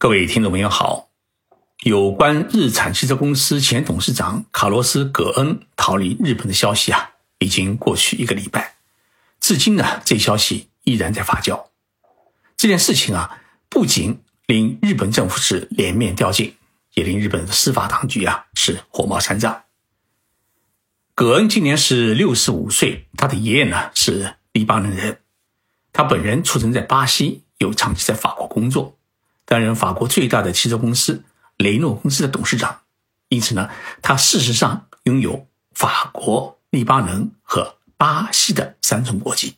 各位听众朋友好，有关日产汽车公司前董事长卡洛斯·葛恩逃离日本的消息啊，已经过去一个礼拜，至今呢，这消息依然在发酵。这件事情啊，不仅令日本政府是脸面掉尽，也令日本的司法当局啊是火冒三丈。葛恩今年是六十五岁，他的爷爷呢是黎巴嫩人，他本人出生在巴西，又长期在法国工作。担任法国最大的汽车公司雷诺公司的董事长，因此呢，他事实上拥有法国、黎巴嫩和巴西的三重国籍。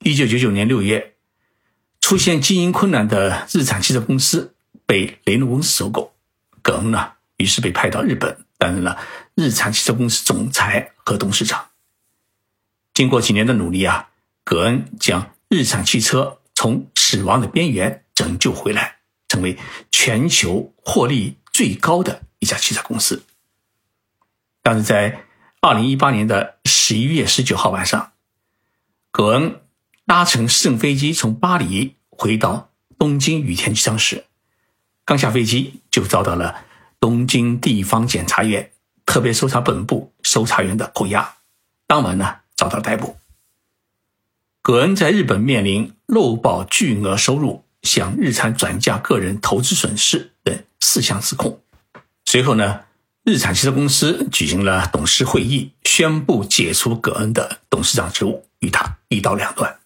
一九九九年六月，出现经营困难的日产汽车公司被雷诺公司收购，葛恩呢，于是被派到日本担任了日产汽车公司总裁和董事长。经过几年的努力啊，葛恩将日产汽车从死亡的边缘。拯救回来，成为全球获利最高的一家汽车公司。但是在二零一八年的十一月十九号晚上，葛恩搭乘私人飞机从巴黎回到东京羽田机场时，刚下飞机就遭到了东京地方检察院特别搜查本部搜查员的扣押，当晚呢遭到逮捕。葛恩在日本面临漏报巨额收入。向日产转嫁个人投资损失等四项指控。随后呢，日产汽车公司举行了董事会议，宣布解除葛恩的董事长职务，与他一刀两断。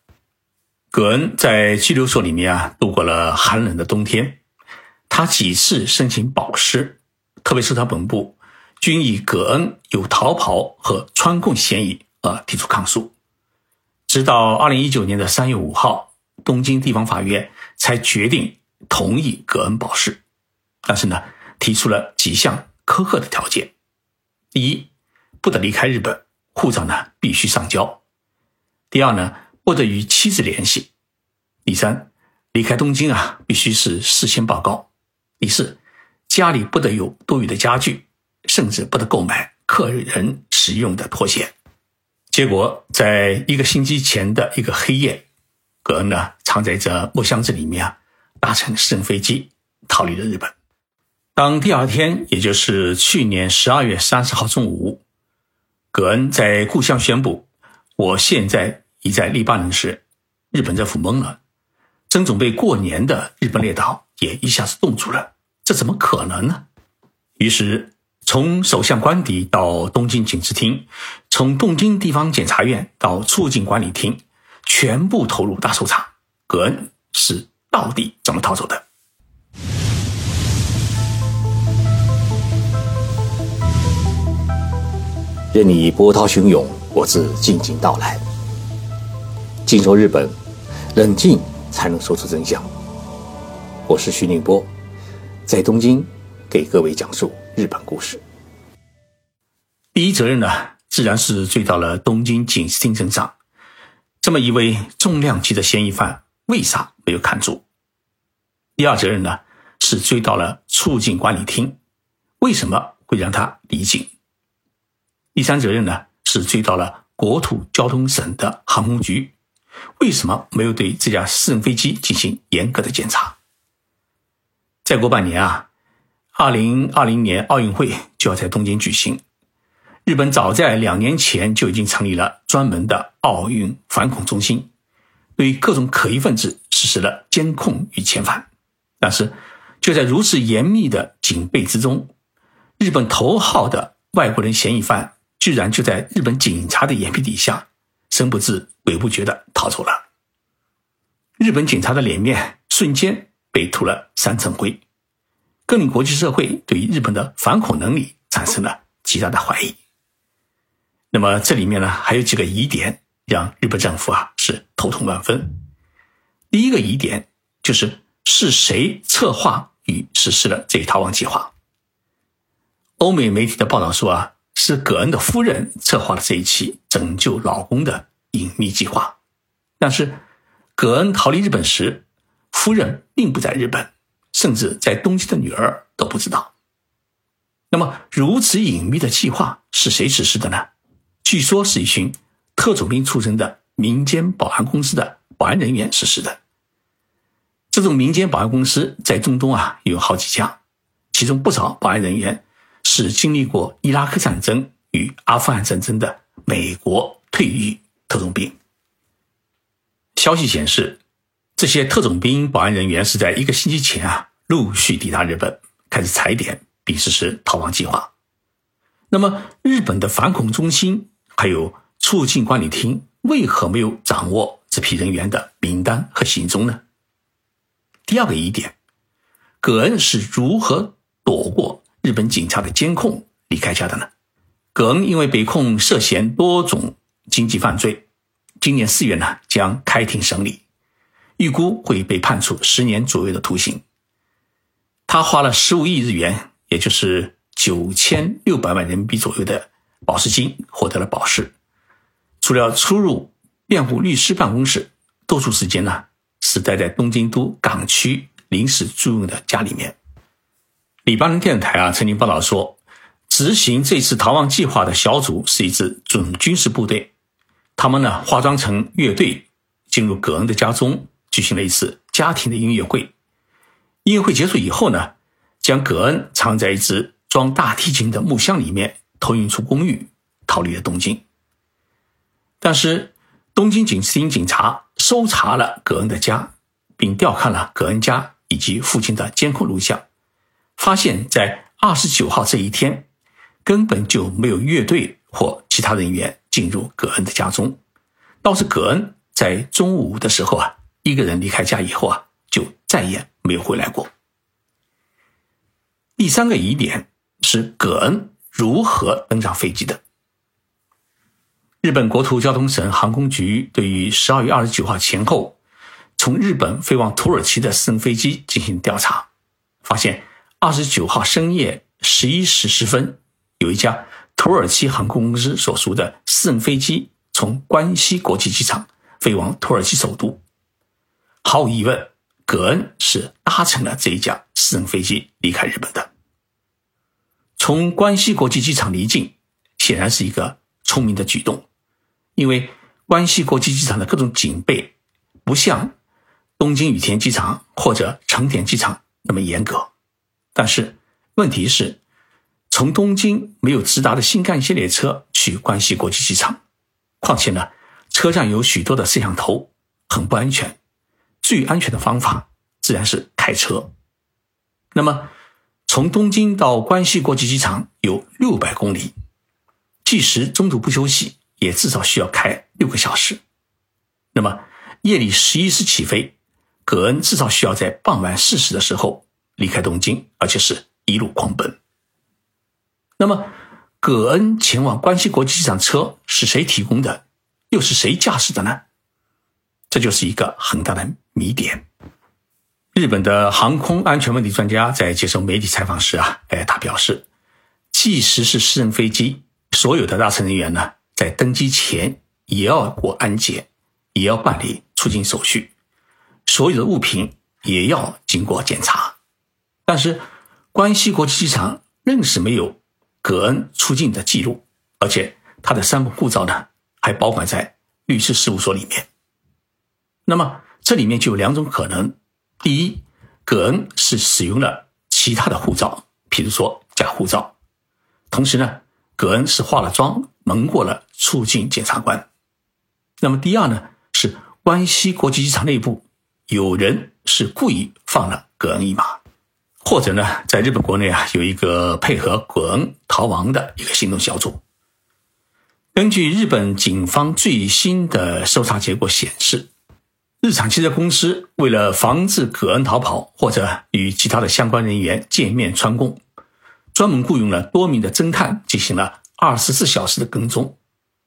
葛恩在拘留所里面啊，度过了寒冷的冬天。他几次申请保释，特别是他本部均以葛恩有逃跑和穿供嫌疑而提出抗诉。直到二零一九年的三月五号。东京地方法院才决定同意葛恩保释，但是呢，提出了几项苛刻的条件：第一，不得离开日本，护照呢必须上交；第二呢，不得与妻子联系；第三，离开东京啊必须是事先报告；第四，家里不得有多余的家具，甚至不得购买客人使用的拖鞋。结果，在一个星期前的一个黑夜。葛恩呢，藏在这木箱子里面啊，搭乘私人飞机逃离了日本。当第二天，也就是去年十二月三十号中午，葛恩在故乡宣布我现在已在黎巴嫩时，日本政府懵了，正准备过年的日本列岛也一下子冻住了。这怎么可能呢？于是，从首相官邸到东京警视厅，从东京地方检察院到出入境管理厅。全部投入大搜查，格恩是到底怎么逃走的？任你波涛汹涌，我自静静到来。静说日本，冷静才能说出真相。我是徐宁波，在东京给各位讲述日本故事。第一责任呢，自然是追到了东京警视厅身上。这么一位重量级的嫌疑犯，为啥没有看住？第二责任呢，是追到了出入境管理厅，为什么会让他离境？第三责任呢，是追到了国土交通省的航空局，为什么没有对这架私人飞机进行严格的检查？再过半年啊，二零二零年奥运会就要在东京举行。日本早在两年前就已经成立了专门的奥运反恐中心，对各种可疑分子实施了监控与遣返。但是，就在如此严密的警备之中，日本头号的外国人嫌疑犯居然就在日本警察的眼皮底下，神不知鬼不觉地逃走了。日本警察的脸面瞬间被涂了三层灰，更令国际社会对于日本的反恐能力产生了极大的怀疑。那么这里面呢，还有几个疑点，让日本政府啊是头痛万分。第一个疑点就是是谁策划与实施了这一逃亡计划？欧美媒体的报道说啊，是葛恩的夫人策划了这一起拯救老公的隐秘计划。但是，葛恩逃离日本时，夫人并不在日本，甚至在东京的女儿都不知道。那么，如此隐秘的计划是谁实施的呢？据说是一群特种兵出身的民间保安公司的保安人员实施的。这种民间保安公司在中东啊有好几家，其中不少保安人员是经历过伊拉克战争与阿富汗战争的美国退役特种兵。消息显示，这些特种兵保安人员是在一个星期前啊陆续抵达日本，开始踩点并实施逃亡计划。那么，日本的反恐中心还有出入境管理厅为何没有掌握这批人员的名单和行踪呢？第二个疑点，葛恩是如何躲过日本警察的监控离开家的呢？葛恩因为被控涉嫌多种经济犯罪，今年四月呢将开庭审理，预估会被判处十年左右的徒刑。他花了十五亿日元，也就是九千六百万人民币左右的保释金，获得了保释。除了出入辩护律师办公室，多数时间呢。是待在东京都港区临时租用的家里面。黎巴嫩电视台啊曾经报道说，执行这次逃亡计划的小组是一支准军事部队，他们呢化妆成乐队，进入葛恩的家中，举行了一次家庭的音乐会。音乐会结束以后呢，将葛恩藏在一只装大提琴的木箱里面，偷运出公寓，逃离了东京。但是。东京警视厅警察搜查了葛恩的家，并调看了葛恩家以及附近的监控录像，发现，在二十九号这一天，根本就没有乐队或其他人员进入葛恩的家中，倒是葛恩在中午的时候啊，一个人离开家以后啊，就再也没有回来过。第三个疑点是葛恩如何登上飞机的。日本国土交通省航空局对于十二月二十九号前后从日本飞往土耳其的私人飞机进行调查，发现二十九号深夜十一时十分，有一架土耳其航空公司所属的私人飞机从关西国际机场飞往土耳其首都。毫无疑问，葛恩是搭乘了这一架私人飞机离开日本的。从关西国际机场离境，显然是一个聪明的举动。因为关西国际机场的各种警备不像东京羽田机场或者成田机场那么严格，但是问题是，从东京没有直达的新干线列车去关西国际机场，况且呢，车上有许多的摄像头，很不安全。最安全的方法自然是开车。那么，从东京到关西国际机场有六百公里，即使中途不休息。也至少需要开六个小时。那么夜里十一时起飞，葛恩至少需要在傍晚四时的时候离开东京，而且是一路狂奔。那么葛恩前往关西国际机场车是谁提供的？又是谁驾驶的呢？这就是一个很大的谜点。日本的航空安全问题专家在接受媒体采访时啊，哎，他表示，即使是私人飞机，所有的搭乘人员呢？在登机前也要过安检，也要办理出境手续，所有的物品也要经过检查。但是关西国际机场愣是没有葛恩出境的记录，而且他的三本护照呢还保管在律师事务所里面。那么这里面就有两种可能：第一，葛恩是使用了其他的护照，譬如说假护照；同时呢，葛恩是化了妆。蒙过了出境检察官。那么第二呢，是关西国际机场内部有人是故意放了葛恩一马，或者呢，在日本国内啊有一个配合葛恩逃亡的一个行动小组。根据日本警方最新的搜查结果显示，日产汽车公司为了防止葛恩逃跑或者与其他的相关人员见面串供，专门雇佣了多名的侦探进行了。二十四小时的跟踪，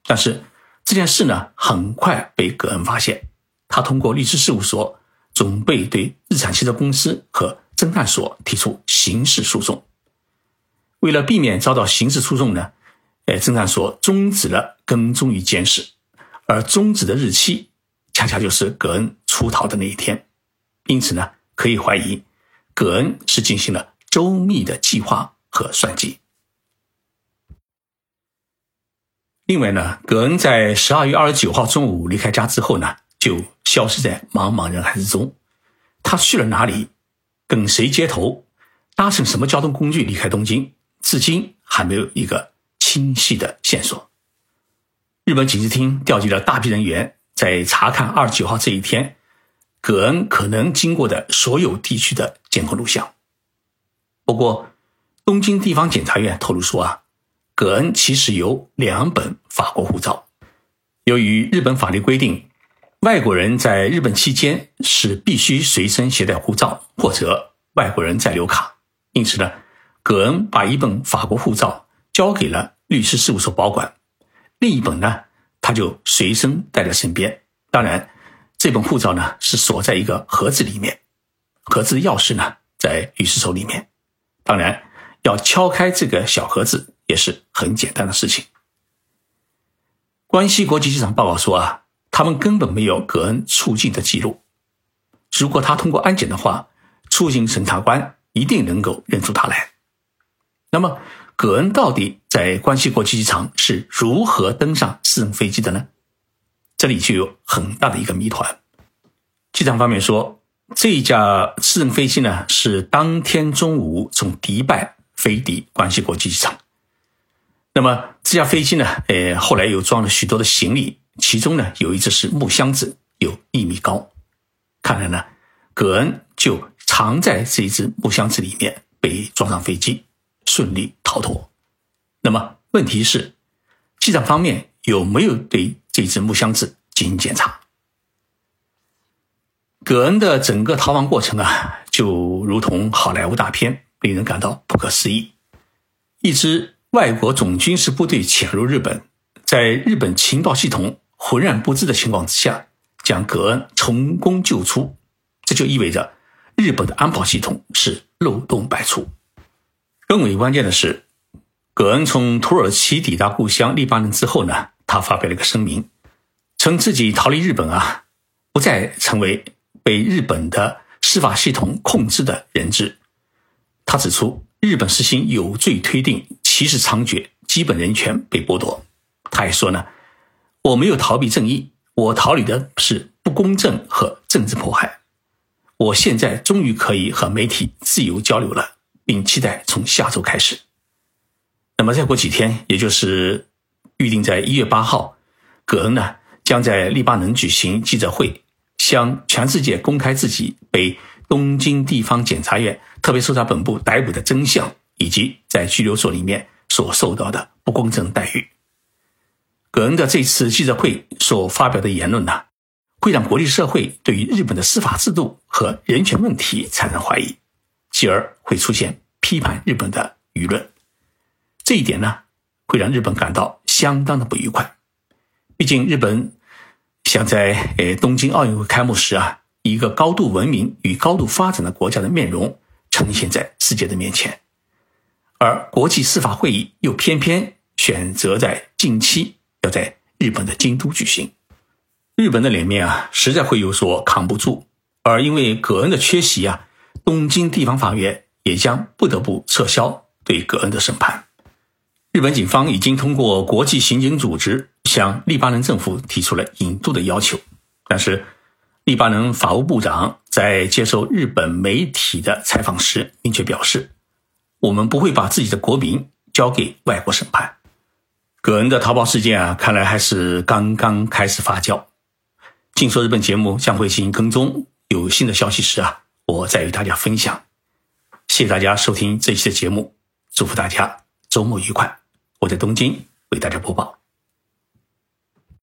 但是这件事呢，很快被葛恩发现。他通过律师事务所准备对日产汽车公司和侦探所提出刑事诉讼。为了避免遭到刑事诉讼呢，呃，侦探所终止了跟踪与监视，而终止的日期恰恰就是葛恩出逃的那一天。因此呢，可以怀疑葛恩是进行了周密的计划和算计。另外呢，葛恩在十二月二十九号中午离开家之后呢，就消失在茫茫人海之中。他去了哪里，跟谁接头，搭乘什么交通工具离开东京，至今还没有一个清晰的线索。日本警视厅调集了大批人员，在查看二十九号这一天，葛恩可能经过的所有地区的监控录像。不过，东京地方检察院透露说啊，葛恩其实有两本法国护照。由于日本法律规定，外国人在日本期间是必须随身携带护照或者外国人在留卡，因此呢，葛恩把一本法国护照交给了律师事务所保管。另一本呢，他就随身带在身边。当然，这本护照呢是锁在一个盒子里面，盒子的钥匙呢在律师手里面。当然，要敲开这个小盒子也是很简单的事情。关西国际机场报告说啊，他们根本没有葛恩出境的记录。如果他通过安检的话，出境审查官一定能够认出他来。那么。葛恩到底在关西国际机场是如何登上私人飞机的呢？这里就有很大的一个谜团。机场方面说，这一架私人飞机呢是当天中午从迪拜飞抵关西国际机场。那么这架飞机呢，呃，后来又装了许多的行李，其中呢有一只是木箱子，有一米高。看来呢，葛恩就藏在这一只木箱子里面，被装上飞机。顺利逃脱。那么问题是，机长方面有没有对这只木箱子进行检查？葛恩的整个逃亡过程啊，就如同好莱坞大片，令人感到不可思议。一支外国总军事部队潜入日本，在日本情报系统浑然不知的情况之下，将葛恩成功救出，这就意味着日本的安保系统是漏洞百出。更为关键的是，葛恩从土耳其抵达故乡黎巴嫩之后呢，他发表了一个声明，称自己逃离日本啊，不再成为被日本的司法系统控制的人质。他指出，日本实行有罪推定、歧视猖獗、基本人权被剥夺。他还说呢，我没有逃避正义，我逃离的是不公正和政治迫害。我现在终于可以和媒体自由交流了。并期待从下周开始。那么再过几天，也就是预定在一月八号，葛恩呢将在黎巴能举行记者会，向全世界公开自己被东京地方检察院特别搜查本部逮捕的真相，以及在拘留所里面所受到的不公正待遇。葛恩的这次记者会所发表的言论呢，会让国际社会对于日本的司法制度和人权问题产生怀疑。继而会出现批判日本的舆论，这一点呢，会让日本感到相当的不愉快。毕竟日本想在呃东京奥运会开幕时啊，以一个高度文明与高度发展的国家的面容呈现在世界的面前，而国际司法会议又偏偏选择在近期要在日本的京都举行，日本的脸面啊，实在会有所扛不住。而因为葛恩的缺席啊。东京地方法院也将不得不撤销对葛恩的审判。日本警方已经通过国际刑警组织向黎巴嫩政府提出了引渡的要求，但是黎巴嫩法务部长在接受日本媒体的采访时明确表示：“我们不会把自己的国民交给外国审判。”葛恩的逃跑事件啊，看来还是刚刚开始发酵。静说日本节目将会进行跟踪，有新的消息时啊。我再与大家分享，谢谢大家收听这一期的节目，祝福大家周末愉快。我在东京为大家播报。